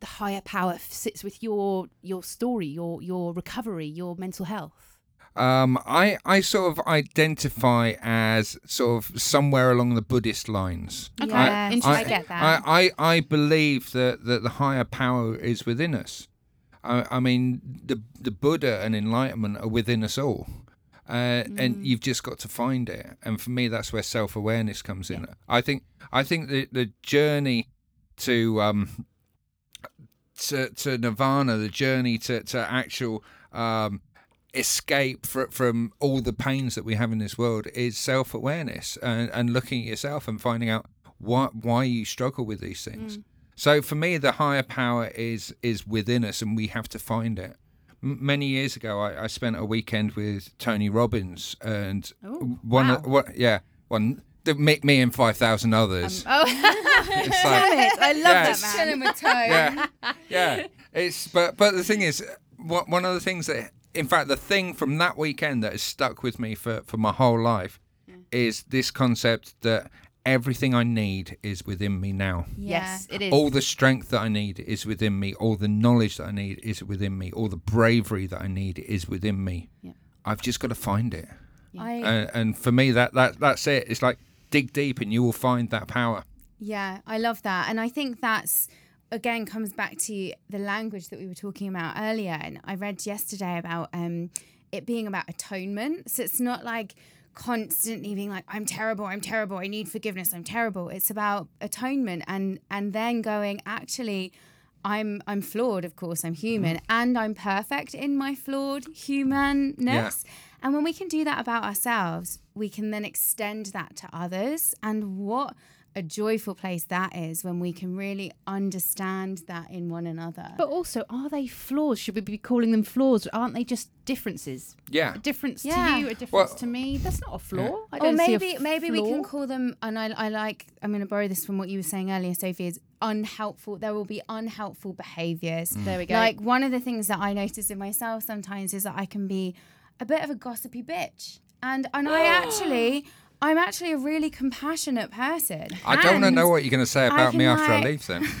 The higher power sits with your your story, your your recovery, your mental health. Um, I I sort of identify as sort of somewhere along the Buddhist lines. Okay. Yeah, I, Interesting. get that. I, I, I believe that, that the higher power is within us. I, I mean, the the Buddha and enlightenment are within us all, uh, and you've just got to find it. And for me, that's where self awareness comes in. I think I think the the journey to um to, to nirvana, the journey to to actual um escape fr- from all the pains that we have in this world is self awareness and, and looking at yourself and finding out why why you struggle with these things. Mm. So for me, the higher power is is within us, and we have to find it. M- many years ago, I, I spent a weekend with Tony Robbins, and Oh, one, wow. of, what, yeah, one, the, me, me and five thousand others. Um, oh, It's like- damn it! I love Yes. that man. Chilling with Tone. yeah, yeah. It's but but the thing is, what one of the things that, in fact, the thing from that weekend that has stuck with me for for my whole life, mm. is this concept that everything I need is within me now. Yes, it is. All the strength that I need is within me. All the knowledge that I need is within me. All the bravery that I need is within me. Yeah. I've just got to find it. I, And, and for me, that, that that's it. It's like dig deep, and you will find that power. Yeah, I love that. And I think that's again comes back to the language that we were talking about earlier. And I read yesterday about um it being about atonement. So it's not like constantly being like, I'm terrible, I'm terrible, I need forgiveness, I'm terrible. It's about atonement and and then going, actually, I'm I'm flawed, of course, I'm human, and I'm perfect in my flawed humanness. And when we can do that about ourselves, we can then extend that to others. And what a joyful place that is when we can really understand that in one another. But also, are they flaws? Should we be calling them flaws? Aren't they just differences? Yeah. A difference Yeah. to you, a difference Well- to me. That's not a flaw. I or don't see a maybe f- maybe we can call them and I, I like I'm going to borrow this from what you were saying earlier Sophie is unhelpful there will be unhelpful behaviors mm. There we go. like one of the things that I notice in myself sometimes is that I can be a bit of a gossipy bitch and and I actually I'm actually a really compassionate person I don't want to know what you're going to say about me can, after I leave. Then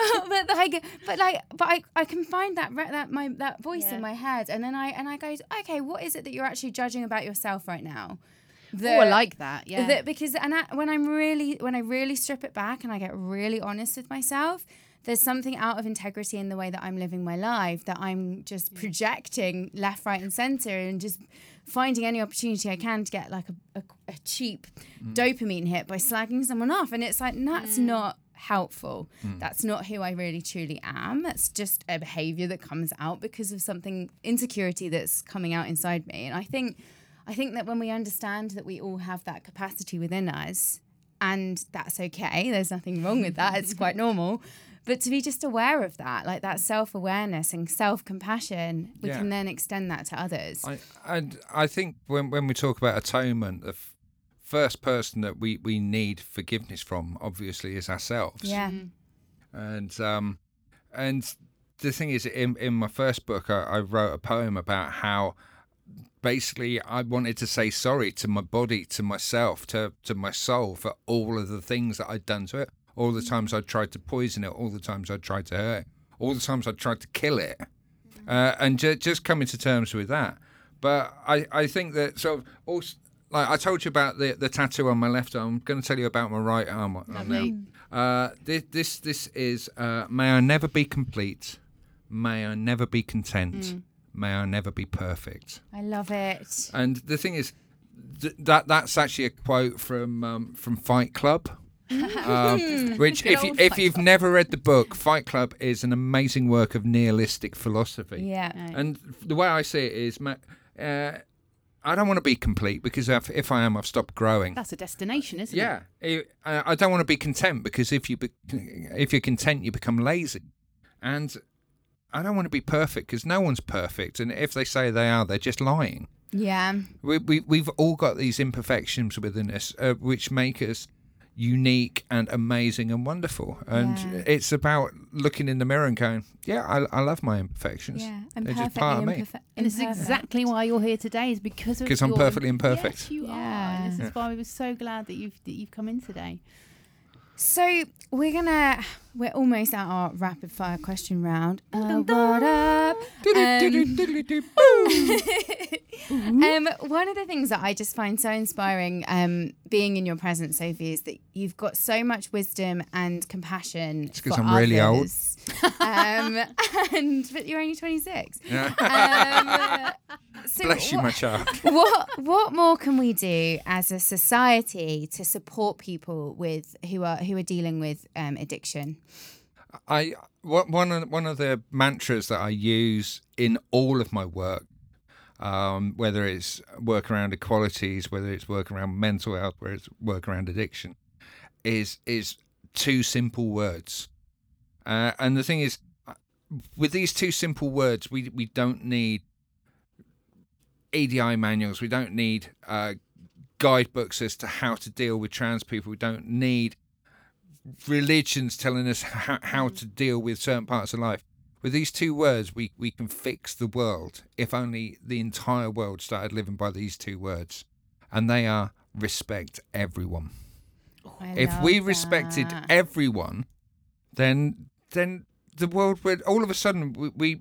oh, but like but like but I, I can find that re- that my that voice Yeah. in my head and then I and I go okay what is it that you're actually judging about yourself right now Oh, I like that. Yeah. that because and I, when I'm really when I really strip it back and I get really honest with myself, there's something out of integrity in the way that I'm living my life that I'm just projecting left, right, and center and just finding any opportunity I can to get like a, a, a cheap mm. dopamine hit by slagging someone off, and it's like that's mm. not helpful. Mm. That's not who I really truly am. That's just a behavior that comes out because of something insecurity that's coming out inside me. And I think I think that when we understand that we all have that capacity within us, and that's okay, there's nothing wrong with that, it's quite normal. But to be just aware of that, like that self awareness and self compassion, we Yeah. can then extend that to others. I, and I think when when we talk about atonement, the f- first person that we, we need forgiveness from, obviously, is ourselves. yeah. And um, and the thing is, in in my first book, I, I wrote a poem about how basically I wanted to say sorry to my body, to myself, to to my soul for all of the things that I'd done to it, all the times I tried to poison it, all the times I tried to hurt it, all the times I tried to kill it, uh, and ju- just coming to terms with that. But I, I think that sort of also, like I told you about the the tattoo on my left arm. I'm going to tell you about my right arm now. Uh, this this this is uh, may I never be complete, may I never be content, may I never be perfect. I love it. And the thing is, th- that that's actually a quote from um, from Fight Club. um, which, if you, if you've never read the book, Fight Club is an amazing work of nihilistic philosophy. Yeah. And the way I see it is, uh, I don't want to be complete because if, if I am, I've stopped growing. That's a destination, isn't it? Yeah, It- I I don't want to be content because if you be, if you're content, you become lazy, and I don't want to be perfect because no one's perfect, and if they say they are, they're just lying. Yeah. We we we've all got these imperfections within us, uh, which make us unique and amazing and wonderful. And Yeah. it's about looking in the mirror and going, yeah, I, I love my imperfections. Yeah, and They're just perfectly part of me. imperfe- And it's imperfect. exactly why you're here today, is because of Because I'm perfectly imperfect. Yes, you Yeah. are. And This Yeah. is why we were so glad that you've that you've come in today. So we're gonna we're almost at our rapid fire question round. Uh, what up? Diddly-diddly-diddly-doo. Um, one of the things that I just find so inspiring, um, being in your presence, Sophie, is that you've got so much wisdom and compassion. 'cause because I'm really old. Um, and but you're only 26. Yeah. Um, so Bless you, what- my child. what what more can we do as a society to support people with who are who are dealing with um, addiction? I one of one of the mantras that I use in all of my work, um, whether it's work around equalities, whether it's work around mental health, whether it's work around addiction, is is two simple words. Uh, and the thing is, with these two simple words, we we don't need EDI manuals. We don't need uh, guidebooks as to how to deal with trans people. We don't need religions telling us how, how to deal with certain parts of life. With these two words, we, we can fix the world if only the entire world started living by these two words. And they are respect everyone. I if we respected that. everyone, then then the world would all of a sudden we, we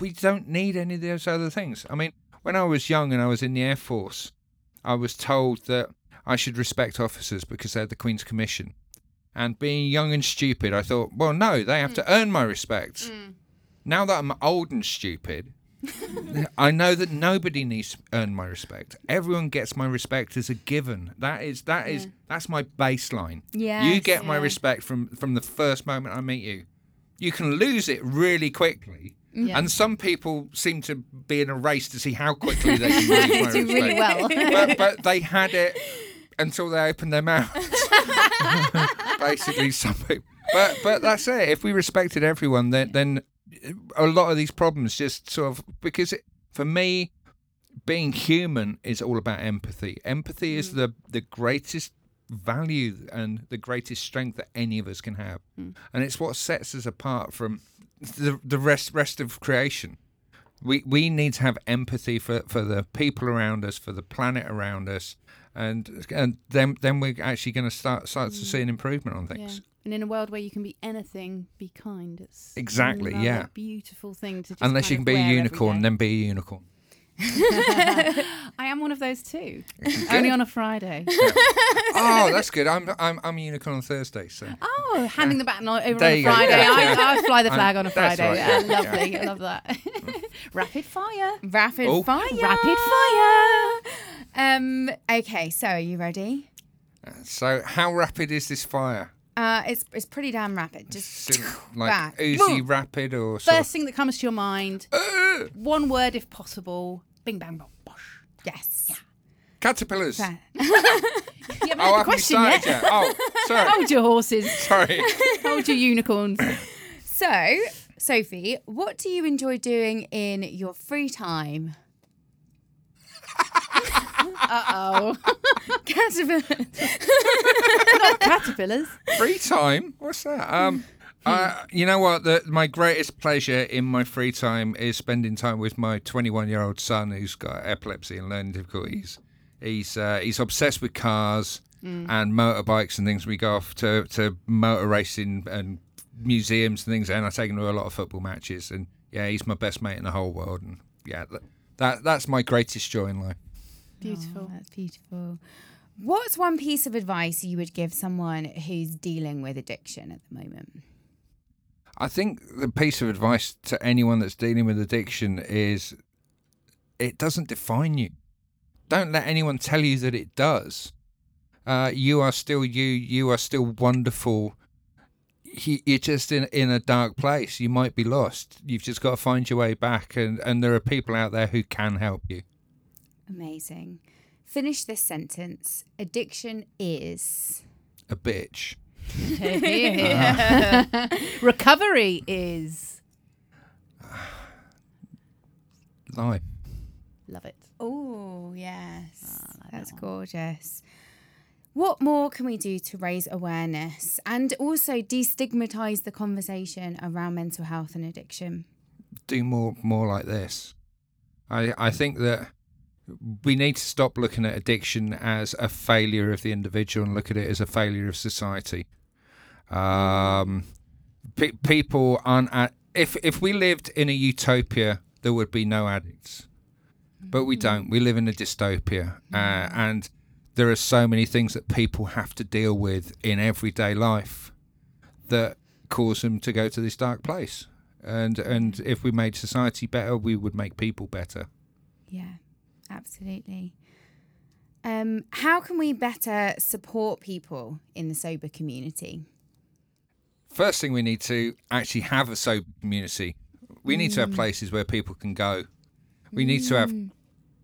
we don't need any of those other things. I mean, when I was young and I was in the Air Force, I was told that I should respect officers because they're the Queen's Commission. And being young and stupid, I thought, well, no, they have to hmm. earn my respect. Hmm. Now that I'm old and stupid, I know that nobody needs to earn my respect. Everyone gets my respect as a given. That is that is that's my baseline. Yeah. you Yes, get my respect from from the first moment I meet you. You can lose it really quickly. Yeah. And some people seem to be in a race to see how quickly they can Do really well. But, but they had it until they opened their mouths. Basically, some people. But but that's it. If we respected everyone, then then a lot of these problems just sort of because it, for me, being human is all about empathy. Empathy is mm. the the greatest value and the greatest strength that any of us can have, hmm. and it's what sets us apart from the the rest rest of creation. We we need to have empathy for, for the people around us, for the planet around us, and and then then we're actually going to start start to hmm. see an improvement on Yeah. things. And in a world where you can be anything, be kind. It's Exactly, yeah. Beautiful thing to just Unless you can be a unicorn, then be a unicorn. I am one of those too. Only on a Friday. oh, that's good. I'm I'm I'm a unicorn on Thursday, so Oh, handing the baton over on a go, Friday. yeah, I, yeah. I fly the I- flag on a Friday. right, Yeah, yeah. lovely. I love that. Rapid fire. Rapid Oh. fire. Rapid fire. Um. Okay. So, are you ready? so how rapid is this fire? Uh, it's it's pretty damn rapid. Just like back. Uzi rapid or First thing that comes to your mind. of, One word if possible. Bing bang bong bosh. yes. caterpillars? Fair. You haven't Oh, had the question yet. yet. Oh, sorry, Hold your horses. sorry. Hold your unicorns. So, Sophie, what do you enjoy doing in your free time? Uh oh. Caterpillar. Not caterpillars. free time? What's that? Um, uh, you know what? The, my greatest pleasure in my free time is spending time with my 21 year old son who's got epilepsy and learning difficulties. He's uh, he's obsessed with cars and motorbikes and things. We go off to, to motor racing and museums and things, and I take him to a lot of football matches. And yeah, he's my best mate in the whole world. And yeah, that, that that's my greatest joy in life. Beautiful. Oh, that's beautiful. What's one piece of advice you would give someone who's dealing with addiction at the moment? I think the piece of advice to anyone that's dealing with addiction is it doesn't define you. Don't let anyone tell you that it does. Uh, you are still you. You are still wonderful. You- You're just in in a dark place. You might be lost. You've just got to find your way back, and, and there are people out there who can help you. Amazing. Finish this sentence. Addiction is. A bitch. Recovery is. Life. Love it. Oh, yes. Ah, I like That's that gorgeous. What more can we do to raise awareness and also destigmatize the conversation around mental health and addiction? do more more like this. I I think that we need to stop looking at addiction as a failure of the individual and look at it as a failure of society. Um, pe- people aren't. At, if if we lived in a utopia, there would be no addicts, but we don't. We live in a dystopia, uh, and there are so many things that people have to deal with in everyday life that cause them to go to this dark place and and if we made society better, we would make people better. Yeah, absolutely. Um, how can we better support people in the sober community? First thing we need to actually have a sober community. We need to have places where people can go. We need to have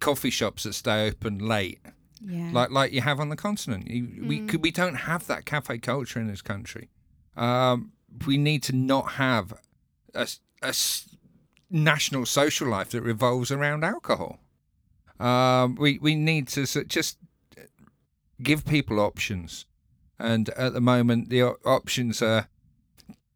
coffee shops that stay open late, Yeah. like like you have on the continent. You, We could, we don't have that cafe culture in this country. Um, we need to not have a national social life that revolves around alcohol. Um, we we need to just give people options, and at the moment the options are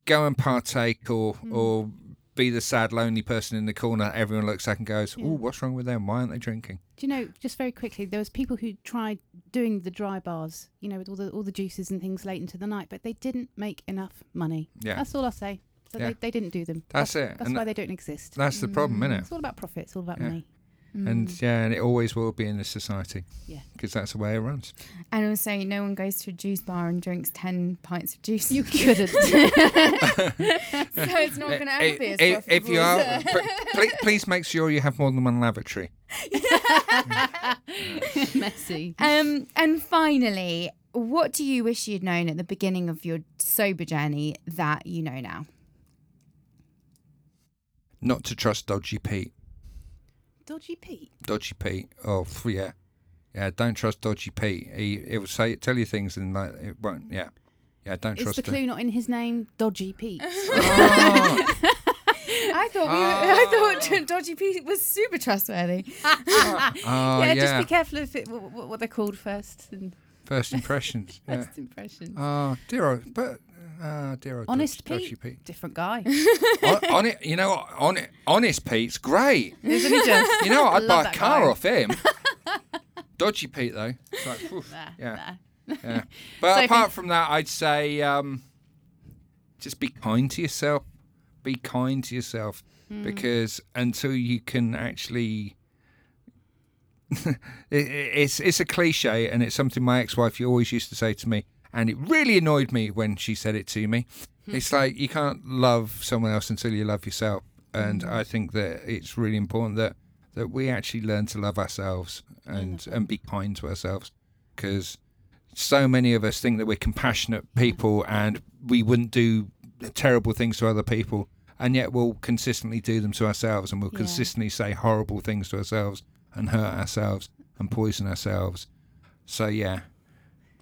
go and partake or or be the sad lonely person in the corner. Everyone looks at and goes, "Oh, what's wrong with them? Why aren't they drinking?" Do you know, just very quickly, there was people who tried doing the dry bars, you know, with all the all the juices and things late into the night, but they didn't make enough money. Yeah. That's all I'll say. So Yeah. they, they didn't do them. That's it, That's and why they don't exist. That's the problem, isn't it? It's all about profit. It's all about Yeah. money. And yeah, and it always will be in this society. Yeah. because that's the way it runs. And also, no one goes to a juice bar and drinks 10 pints of juice. You couldn't. so it's not going to ever be as if, if you are, is it? please, please make sure you have more than one lavatory. Messy. Um, and finally, what do you wish you'd known at the beginning of your sober journey that you know now? Not to trust dodgy Pete. Dodgy Pete. Dodgy Pete. Oh yeah, yeah. Don't trust dodgy Pete. He he will say tell you things and like it won't. Yeah, yeah. Don't Is trust the him. clue not in his name? Dodgy Pete. Oh, I thought we were, ah. I thought Dodgy Pete was super trustworthy. oh, yeah, yeah. just be careful of it, what, what they're called first. And First impressions. Yeah. first impression. Oh dear oh, old, uh, dear old Honest Pete. Pete. Different guy. on, on it, you know, what? on it, honest Pete's great. Isn't he just? You know, what? I'd buy a car guy. off him. Dodgy Pete though. It's like, oof, Nah, yeah. nah. Yeah. But So apart from that, I'd say um, just be kind to yourself. Be kind to yourself Hmm. because until you can actually. it, it's it's a cliche and it's something my ex-wife always used to say to me and it really annoyed me when she said it to me. Hmm. it's like you can't love someone else until you love yourself. And Hmm. i think that it's really important that that we actually learn to love ourselves and and be kind to ourselves. Because so many of us think that we're compassionate people and we wouldn't do terrible things to other people. And yet we'll consistently do them to ourselves and we'll Yeah. consistently say horrible things to ourselves and hurt ourselves and poison ourselves. So yeah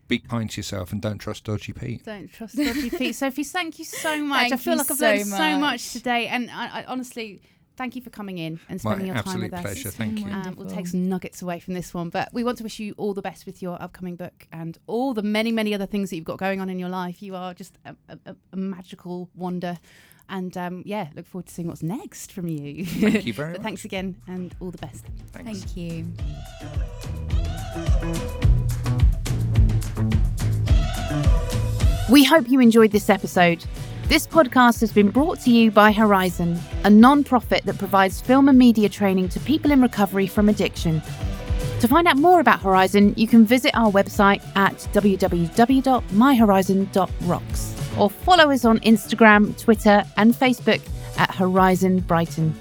be kind to yourself and don't trust dodgy pete Don't trust Dodgy Pete. Sophie, thank you so much. I feel like I've so learned so much. much today. And I, I honestly, thank you for coming in and my spending your time absolute with us. pleasure thank you Um, we'll take some nuggets away from this one, but we want to wish you all the best with your upcoming book and all the many, many other things that you've got going on in your life. You are just a, a, a- a magical wonder, and um, yeah, look forward to seeing what's next from you. Thank you very but much. thanks again, and all the best. Thanks. Thank you. We hope you enjoyed this episode. This podcast has been brought to you by Horizon, a non profit that provides film and media training to people in recovery from addiction. To find out more about Horizon, you can visit our website at www.myhorizon.rocks or follow us on Instagram, Twitter, and Facebook at Horizon Brighton.